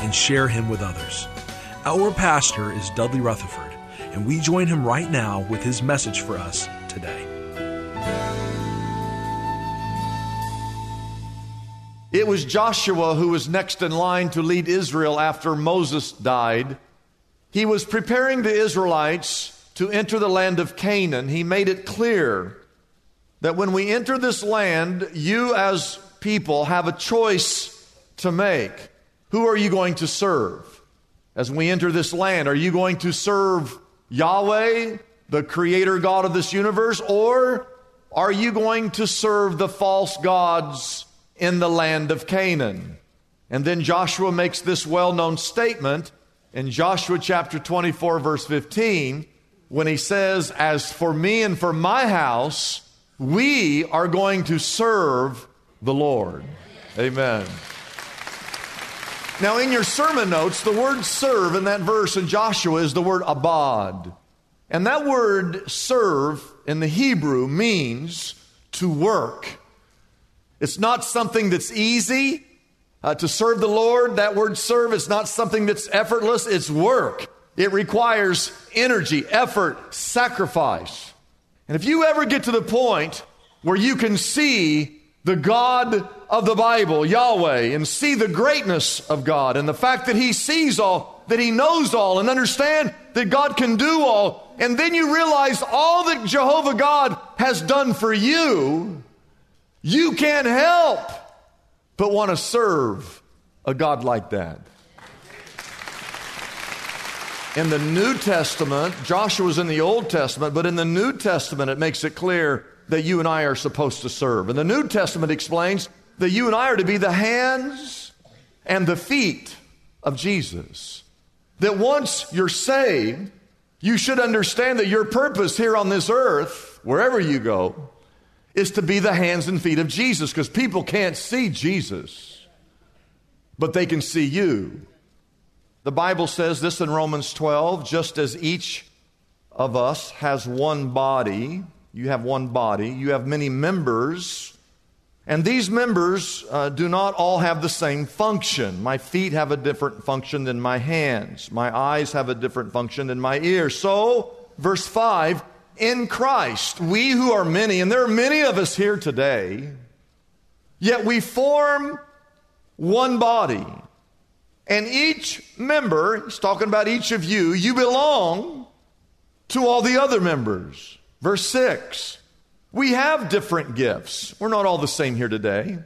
and share him with others. Our pastor is Dudley Rutherford, and we join him right now with his message for us today. It was Joshua who was next in line to lead Israel after Moses died. He was preparing the Israelites to enter the land of Canaan. He made it clear that when we enter this land, you as people have a choice to make. Who are you going to serve? As we enter this land, are you going to serve Yahweh, the creator God of this universe, or are you going to serve the false gods in the land of Canaan? And then Joshua makes this well known statement in Joshua chapter 24, verse 15, when he says, As for me and for my house, we are going to serve the Lord. Amen. Now, in your sermon notes, the word serve in that verse in Joshua is the word abad. And that word serve in the Hebrew means to work. It's not something that's easy. Uh, to serve the Lord, that word serve is not something that's effortless, it's work. It requires energy, effort, sacrifice. And if you ever get to the point where you can see the God of the Bible, Yahweh, and see the greatness of God and the fact that He sees all, that He knows all, and understand that God can do all. And then you realize all that Jehovah God has done for you, you can't help but want to serve a God like that. In the New Testament, Joshua's in the Old Testament, but in the New Testament, it makes it clear that you and I are supposed to serve. And the New Testament explains that you and I are to be the hands and the feet of Jesus. That once you're saved, you should understand that your purpose here on this earth, wherever you go, is to be the hands and feet of Jesus because people can't see Jesus, but they can see you. The Bible says this in Romans 12 just as each of us has one body, you have one body, you have many members and these members uh, do not all have the same function. My feet have a different function than my hands. My eyes have a different function than my ears. So, verse 5 in Christ, we who are many, and there are many of us here today, yet we form one body. And each member, he's talking about each of you, you belong to all the other members. Verse 6 we have different gifts. We're not all the same here today.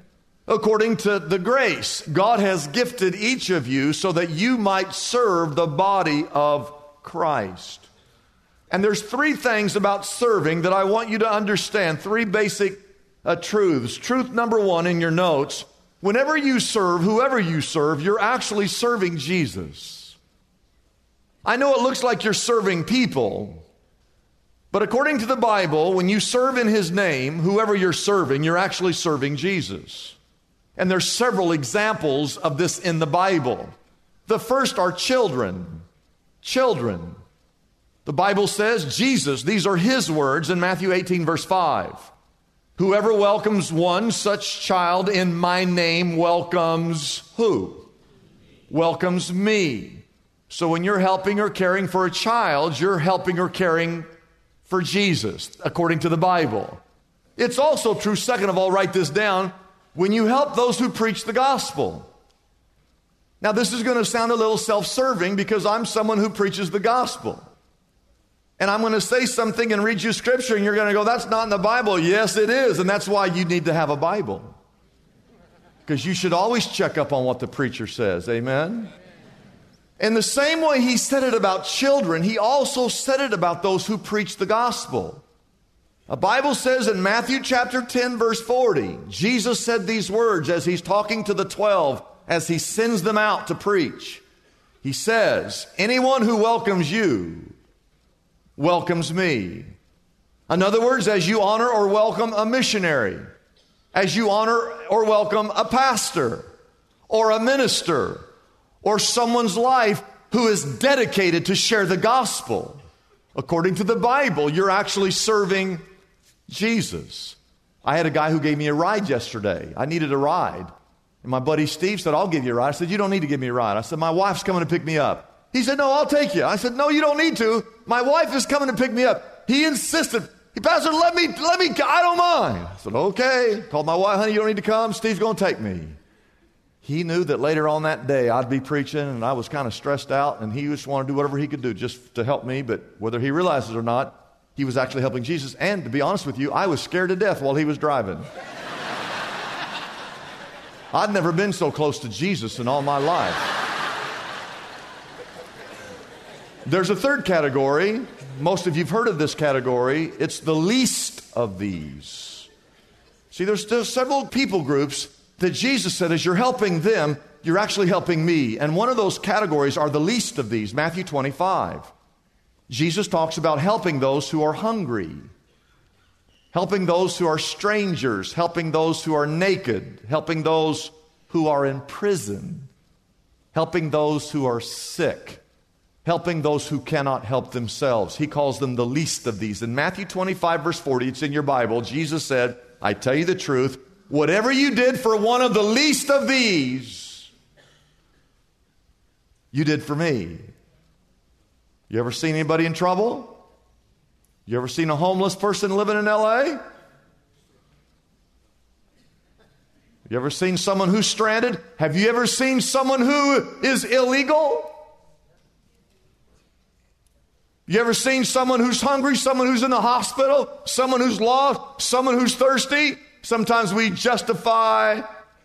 According to the grace, God has gifted each of you so that you might serve the body of Christ. And there's three things about serving that I want you to understand, three basic uh, truths. Truth number one in your notes whenever you serve, whoever you serve, you're actually serving Jesus. I know it looks like you're serving people, but according to the Bible, when you serve in His name, whoever you're serving, you're actually serving Jesus. And there's several examples of this in the Bible. The first are children. Children. The Bible says, Jesus, these are His words in Matthew 18, verse 5. Whoever welcomes one such child in my name welcomes who? Welcomes me. So when you're helping or caring for a child, you're helping or caring for Jesus, according to the Bible. It's also true, second of all, write this down, when you help those who preach the gospel. Now, this is going to sound a little self serving because I'm someone who preaches the gospel. And I'm going to say something and read you scripture, and you're going to go, That's not in the Bible. Yes, it is. And that's why you need to have a Bible. Because you should always check up on what the preacher says. Amen? In the same way he said it about children, he also said it about those who preach the gospel. The Bible says in Matthew chapter 10, verse 40, Jesus said these words as he's talking to the 12, as he sends them out to preach. He says, Anyone who welcomes you welcomes me. In other words, as you honor or welcome a missionary, as you honor or welcome a pastor or a minister or someone's life who is dedicated to share the gospel. According to the Bible, you're actually serving Jesus. I had a guy who gave me a ride yesterday. I needed a ride. And my buddy Steve said, I'll give you a ride. I said, You don't need to give me a ride. I said, My wife's coming to pick me up. He said, No, I'll take you. I said, No, you don't need to. My wife is coming to pick me up. He insisted. He, Pastor, let me, let me, I don't mind. I said, Okay. Called my wife, honey, you don't need to come. Steve's going to take me. He knew that later on that day I'd be preaching and I was kind of stressed out and he just wanted to do whatever he could do just to help me. But whether he realized it or not, he was actually helping Jesus. And to be honest with you, I was scared to death while he was driving. I'd never been so close to Jesus in all my life. There's a third category. Most of you've heard of this category. It's the least of these. See, there's still several people groups that Jesus said, as you're helping them, you're actually helping me. And one of those categories are the least of these, Matthew 25. Jesus talks about helping those who are hungry, helping those who are strangers, helping those who are naked, helping those who are in prison, helping those who are sick, helping those who cannot help themselves. He calls them the least of these. In Matthew 25, verse 40, it's in your Bible, Jesus said, I tell you the truth, whatever you did for one of the least of these, you did for me. You ever seen anybody in trouble? You ever seen a homeless person living in LA? You ever seen someone who's stranded? Have you ever seen someone who is illegal? You ever seen someone who's hungry, someone who's in the hospital, someone who's lost, someone who's thirsty? Sometimes we justify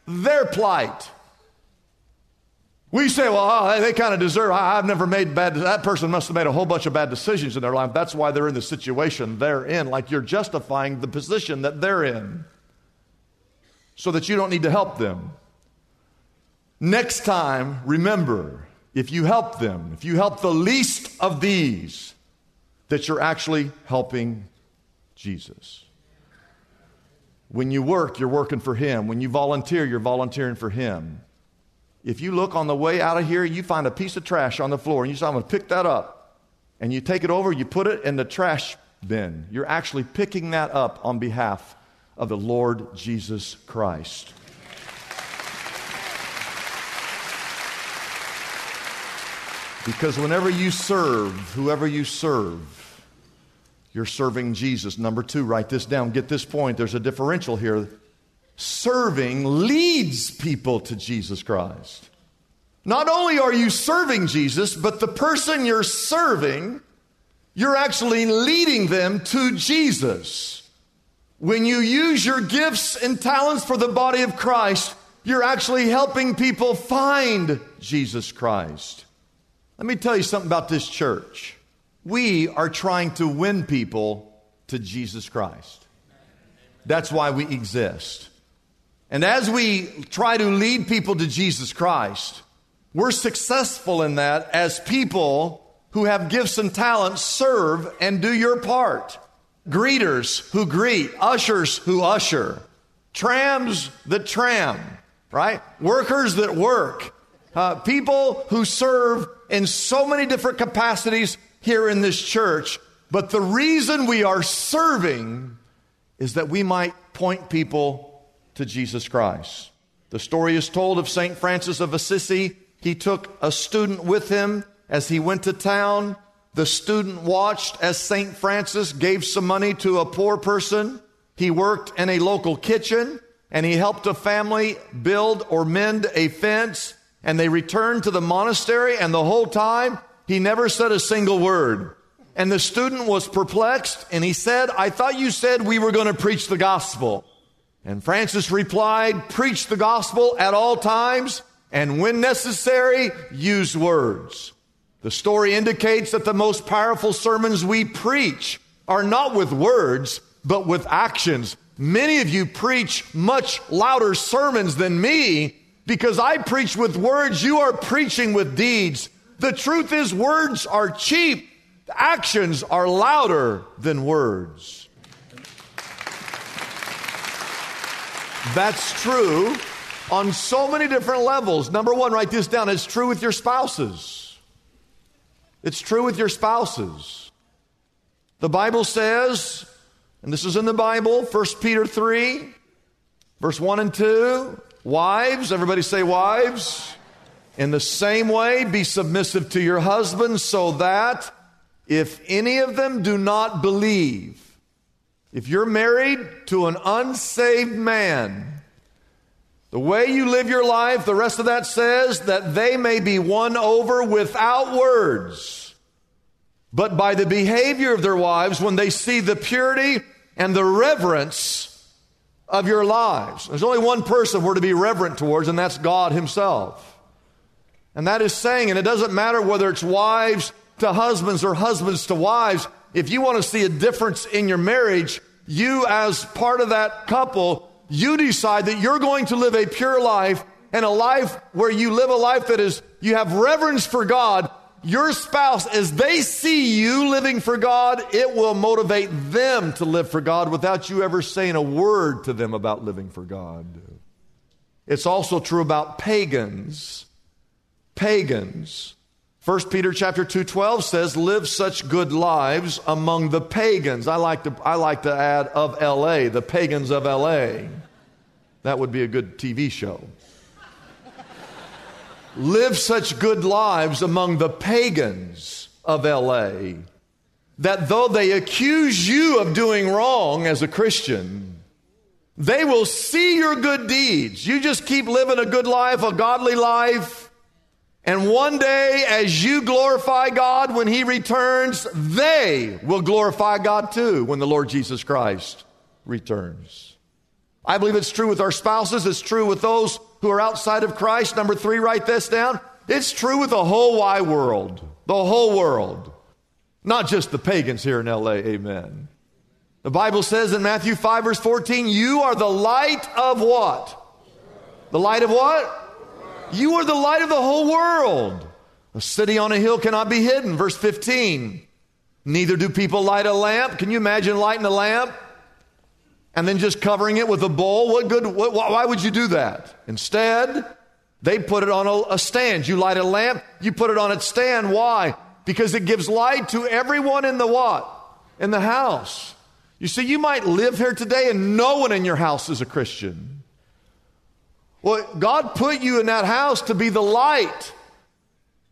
their plight. We say, well, oh, they kind of deserve, I, have never made bad, that person must have made a whole bunch of bad decisions in their life. That's why they're in the situation they're in. Like you're justifying the position that they're in so that you don't need to help them. Next time, remember, if you help them, if you help the least of these, that you're actually helping Jesus. When you work, you're working for Him. When you volunteer, you're volunteering for Him. If you look on the way out of here, you find a piece of trash on the floor and you say, I'm going to pick that up. And you take it over, you put it in the trash bin. You're actually picking that up on behalf of the Lord Jesus Christ. Because whenever you serve, whoever you serve, you're serving Jesus. Number two, write this down. Get this point. There's a differential here serving leads people to Jesus Christ. Not only are you serving Jesus, but the person you're serving, you're actually leading them to Jesus. When you use your gifts and talents for the body of Christ, you're actually helping people find Jesus Christ. Let me tell you something about this church. We are trying to win people to Jesus Christ. That's why we exist. And as we try to lead people to Jesus Christ, we're successful in that as people who have gifts and talents serve and do your part. Greeters who greet, ushers who usher, trams that tram, right? Workers that work, uh, people who serve in so many different capacities here in this church. But the reason we are serving is that we might point people to Jesus Christ. The story is told of St. Francis of Assisi. He took a student with him as he went to town. The student watched as St. Francis gave some money to a poor person. He worked in a local kitchen and he helped a family build or mend a fence. And they returned to the monastery, and the whole time he never said a single word. And the student was perplexed, and he said, I thought you said we were going to preach the gospel. And Francis replied, Preach the gospel at all times, and when necessary, use words. The story indicates that the most powerful sermons we preach are not with words, but with actions. Many of you preach much louder sermons than me because I preach with words. You are preaching with deeds. The truth is, words are cheap, actions are louder than words. That's true on so many different levels. Number one, write this down. It's true with your spouses. It's true with your spouses. The Bible says, and this is in the Bible, 1 Peter 3, verse 1 and 2. Wives, everybody say wives. In the same way, be submissive to your husbands, so that if any of them do not believe, if you're married to an unsaved man, the way you live your life, the rest of that says that they may be won over without words, but by the behavior of their wives when they see the purity and the reverence of your lives. There's only one person we're to be reverent towards, and that's God Himself. And that is saying, and it doesn't matter whether it's wives to husbands or husbands to wives, if you want to see a difference in your marriage, you as part of that couple, you decide that you're going to live a pure life and a life where you live a life that is, you have reverence for God. Your spouse, as they see you living for God, it will motivate them to live for God without you ever saying a word to them about living for God. It's also true about pagans. Pagans 1 Peter chapter 2 12 says, live such good lives among the pagans. I like to, I like to add of LA, the pagans of LA. That would be a good TV show. live such good lives among the pagans of LA that though they accuse you of doing wrong as a Christian, they will see your good deeds. You just keep living a good life, a godly life and one day, as you glorify God when He returns, they will glorify God too when the Lord Jesus Christ returns. I believe it's true with our spouses, it's true with those who are outside of Christ. Number three, write this down. It's true with the whole wide world, the whole world, not just the pagans here in LA. Amen. The Bible says in Matthew 5, verse 14, you are the light of what? The light of what? You are the light of the whole world. A city on a hill cannot be hidden. Verse 15. Neither do people light a lamp. Can you imagine lighting a lamp and then just covering it with a bowl? What good? What, why would you do that? Instead, they put it on a, a stand. You light a lamp, you put it on its stand. Why? Because it gives light to everyone in the what? In the house. You see, you might live here today and no one in your house is a Christian. Well, God put you in that house to be the light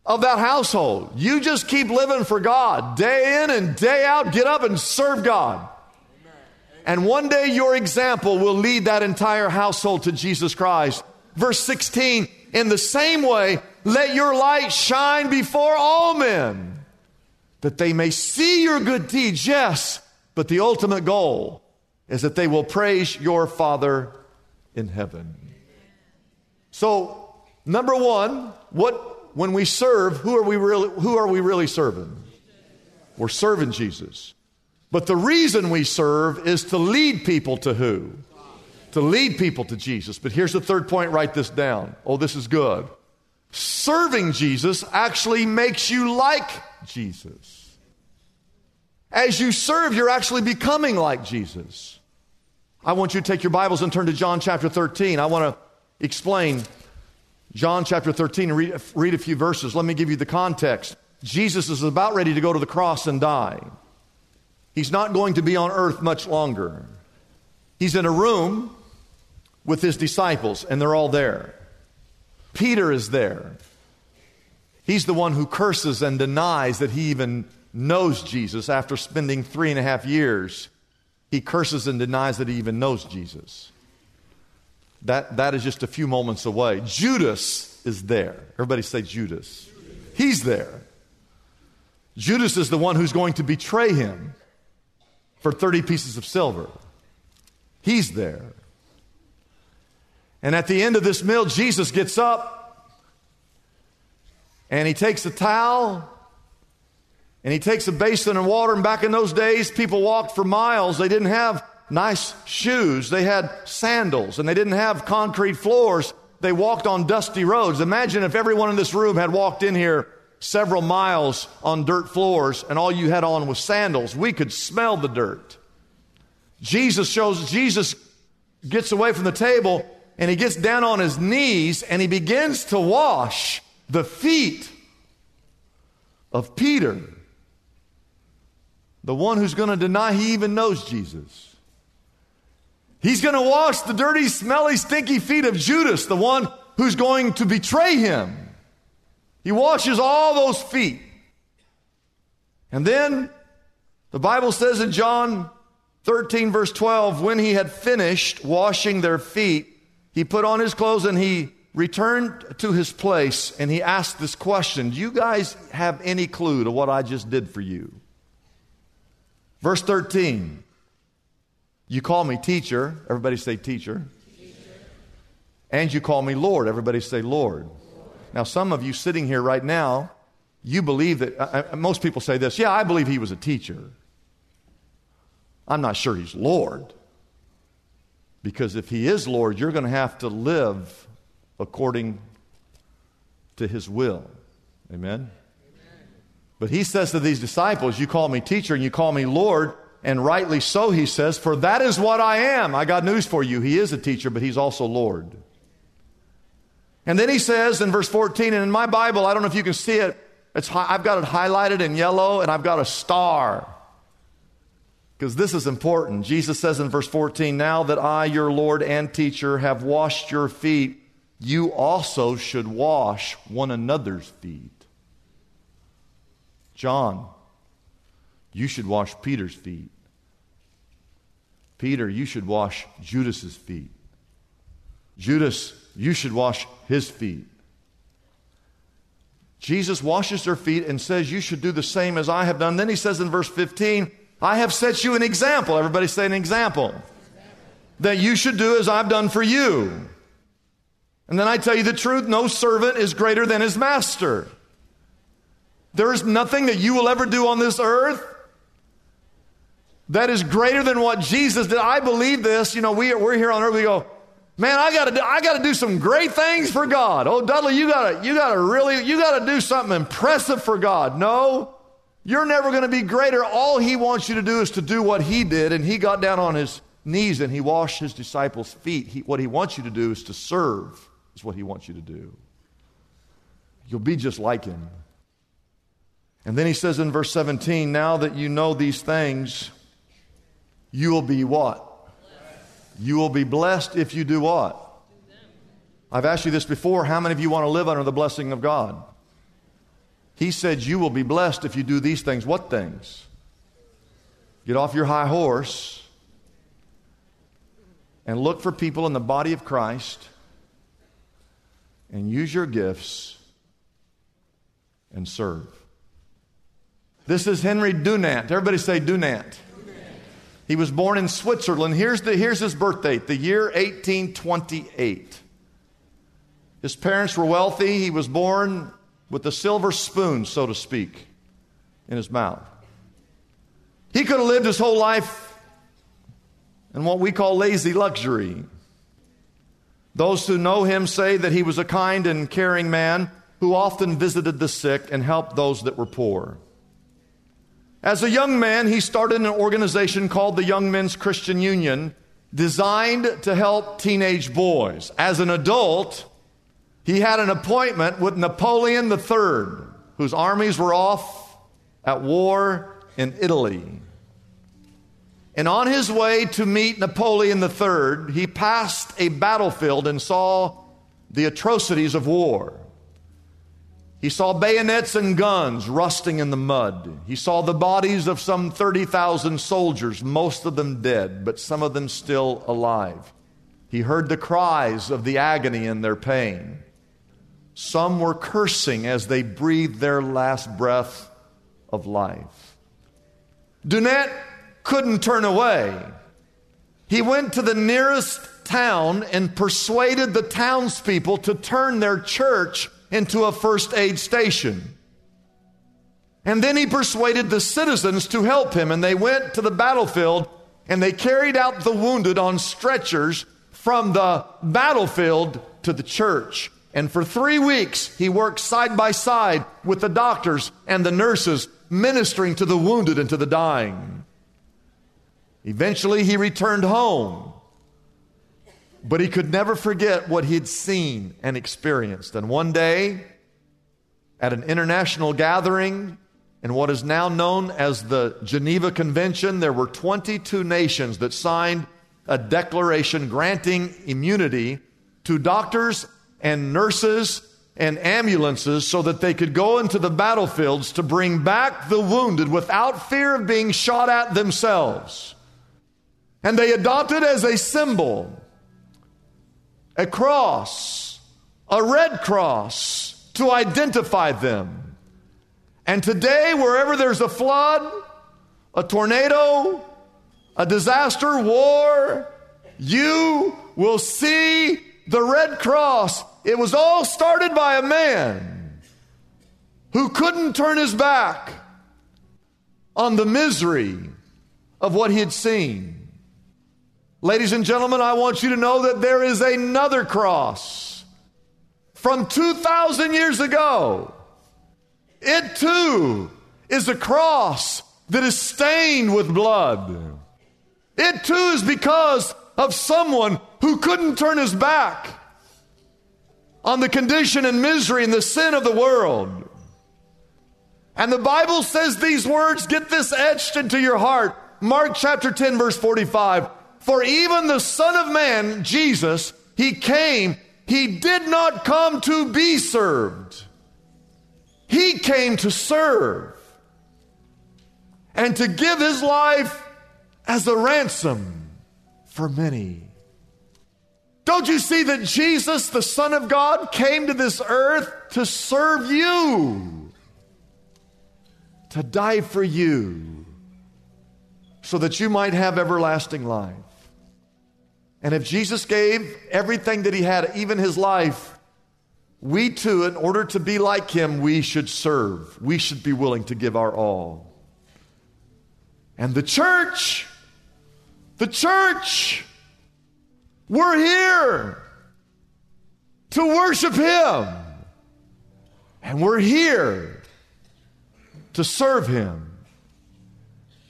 of that household. You just keep living for God day in and day out. Get up and serve God. And one day your example will lead that entire household to Jesus Christ. Verse 16, in the same way, let your light shine before all men, that they may see your good deeds. Yes, but the ultimate goal is that they will praise your Father in heaven. So, number one, what when we serve, who are we really who are we really serving? We're serving Jesus. But the reason we serve is to lead people to who? To lead people to Jesus. But here's the third point, write this down. Oh, this is good. Serving Jesus actually makes you like Jesus. As you serve, you're actually becoming like Jesus. I want you to take your Bibles and turn to John chapter 13. I want to explain John chapter 13 and read, read a few verses. Let me give you the context. Jesus is about ready to go to the cross and die. He's not going to be on earth much longer. He's in a room with his disciples, and they're all there. Peter is there. He's the one who curses and denies that he even knows Jesus after spending three and a half years. He curses and denies that he even knows Jesus. That, that is just a few moments away. Judas is there. Everybody say Judas. He's there. Judas is the one who's going to betray him for 30 pieces of silver. He's there. And at the end of this meal, Jesus gets up and he takes a towel and he takes a basin of water. And back in those days, people walked for miles. They didn't have nice shoes. They had sandals and they didn't have concrete floors. They walked on dusty roads. Imagine if everyone in this room had walked in here several miles on dirt floors and all you had on was sandals, we could smell the dirt. Jesus shows, Jesus gets away from the table and he gets down on his knees and he begins to wash the feet of Peter, the one who's going to deny he even knows Jesus. He's going to wash the dirty, smelly, stinky feet of Judas, the one who's going to betray him. He washes all those feet. And then the Bible says in John 13, verse 12, when he had finished washing their feet, he put on his clothes and he returned to his place and he asked this question Do you guys have any clue to what I just did for you? Verse 13 You call me teacher. Everybody say teacher. teacher. And you call me Lord. Everybody say Lord. Lord. Now, some of you sitting here right now, you believe that, uh, uh, most people say this, yeah, I believe he was a teacher. I'm not sure he's Lord. Because if he is Lord, you're going to have to live according to his will. Amen? Amen? But he says to these disciples, You call me teacher and you call me Lord, and rightly so, he says, for that is what I am. I got news for you. He is a teacher, but he's also Lord. And then he says in verse 14, and in my Bible, I don't know if you can see it, it's, I've got it highlighted in yellow and I've got a star. Because this is important. Jesus says in verse 14, Now that I, your Lord and teacher, have washed your feet, you also should wash one another's feet. John, you should wash Peter's feet. Peter, you should wash Judas's feet. Judas, you should wash his feet. Jesus washes their feet and says, You should do the same as I have done. Then he says in verse 15, I have set you an example. Everybody say an example. That you should do as I've done for you. And then I tell you the truth no servant is greater than his master. There is nothing that you will ever do on this earth that is greater than what Jesus did. I believe this. You know, we, we're here on earth, we go, man, I gotta, do, I gotta do some great things for God. Oh, Dudley, you gotta, you gotta really, you gotta do something impressive for God. No, you're never to be greater. All he wants you to do is to do what he did, and he got down on his knees and he washed his disciples' feet. He, what he wants you to do is to serve, is what he wants you to do. You'll be just like him. And then he says in verse 17, Now that you know these things, you will be what? You will be blessed if you do what? I've asked you this before. How many of you want to live under the blessing of God? He said, You will be blessed if you do these things. What things? Get off your high horse and look for people in the body of Christ and use your gifts and serve. This is Henry Dunant. Everybody say Dunant. He was born in Switzerland. Here's, the, here's his birth date, the year 1828. His parents were wealthy. He was born with a silver spoon, so to speak, in his mouth. He could have lived his whole life in what we call lazy luxury. Those who know him say that he was a kind and caring man who often visited the sick and helped those that were poor. As a young man, he started an organization called the Young Men's Christian Union, designed to help teenage boys. As an adult, he had an appointment with Napoleon III, whose armies were off at war in Italy. And on his way to meet Napoleon III, he passed a battlefield and saw the atrocities of war. He saw bayonets and guns rusting in the mud. He saw the bodies of some 30,000 soldiers, most of them dead, but some of them still alive. He heard the cries of the agony and their pain. Some were cursing as they breathed their last breath of life. Dunant couldn't turn away. He went to the nearest town and persuaded the townspeople to turn their church into a first aid station. And then he persuaded the citizens to help him, and they went to the battlefield and they carried out the wounded on stretchers from the battlefield to the church And for three weeks, he worked side by side with the doctors and the nurses, ministering to the wounded and to the dying. Eventually, he returned home. But he could never forget what he'd seen and experienced. And one day, at an international gathering in what is now known as the Geneva Convention, there were 22 nations that signed a declaration granting immunity to doctors and nurses and ambulances so that they could go into the battlefields to bring back the wounded without fear of being shot at themselves. And they adopted as a symbol a cross, a red cross to identify them. And today, wherever there's a flood, a tornado, a disaster, war, you will see the Red Cross. It was all started by a man who couldn't turn his back on the misery of what he had seen. Ladies and gentlemen, I want you to know that there is another cross from 2,000 years ago. It too is a cross that is stained with blood. It too is because of someone who couldn't turn his back on the condition and misery and the sin of the world. And the Bible says these words, get this etched into your heart. Mark chapter 10, verse 45. For even the Son of Man, Jesus, he came, he did not come to be served. He came to serve and to give his life as a ransom for many. Don't you see that Jesus, the Son of God, came to this earth to serve you, to die for you, so that you might have everlasting life? And if Jesus gave everything that he had, even his life, we too, in order to be like him, we should serve. We should be willing to give our all. And the church, the church, we're here to worship him. And we're here to serve him.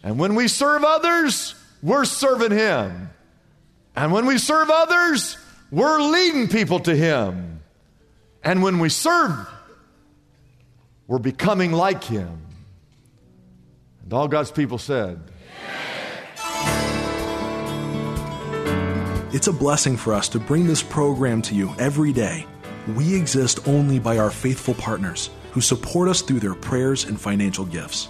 And when we serve others, we're serving him. And when we serve others, we're leading people to Him. And when we serve, we're becoming like Him. And all God's people said, It's a blessing for us to bring this program to you every day. We exist only by our faithful partners who support us through their prayers and financial gifts.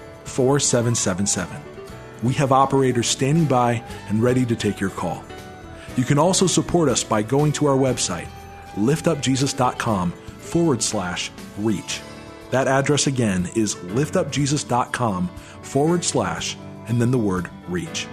4777. We have operators standing by and ready to take your call. You can also support us by going to our website, liftupjesus.com forward slash reach. That address again is liftupjesus.com forward slash and then the word reach.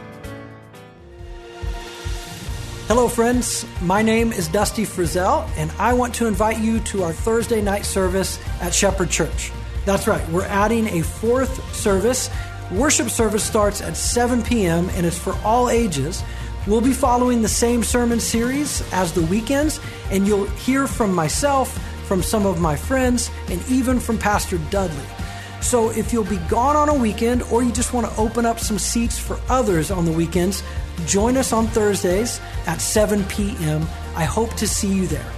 Hello, friends. My name is Dusty Frizzell, and I want to invite you to our Thursday night service at Shepherd Church. That's right, we're adding a fourth service. Worship service starts at 7 p.m. and it's for all ages. We'll be following the same sermon series as the weekends, and you'll hear from myself, from some of my friends, and even from Pastor Dudley. So if you'll be gone on a weekend or you just want to open up some seats for others on the weekends, join us on Thursdays at 7 p.m. I hope to see you there.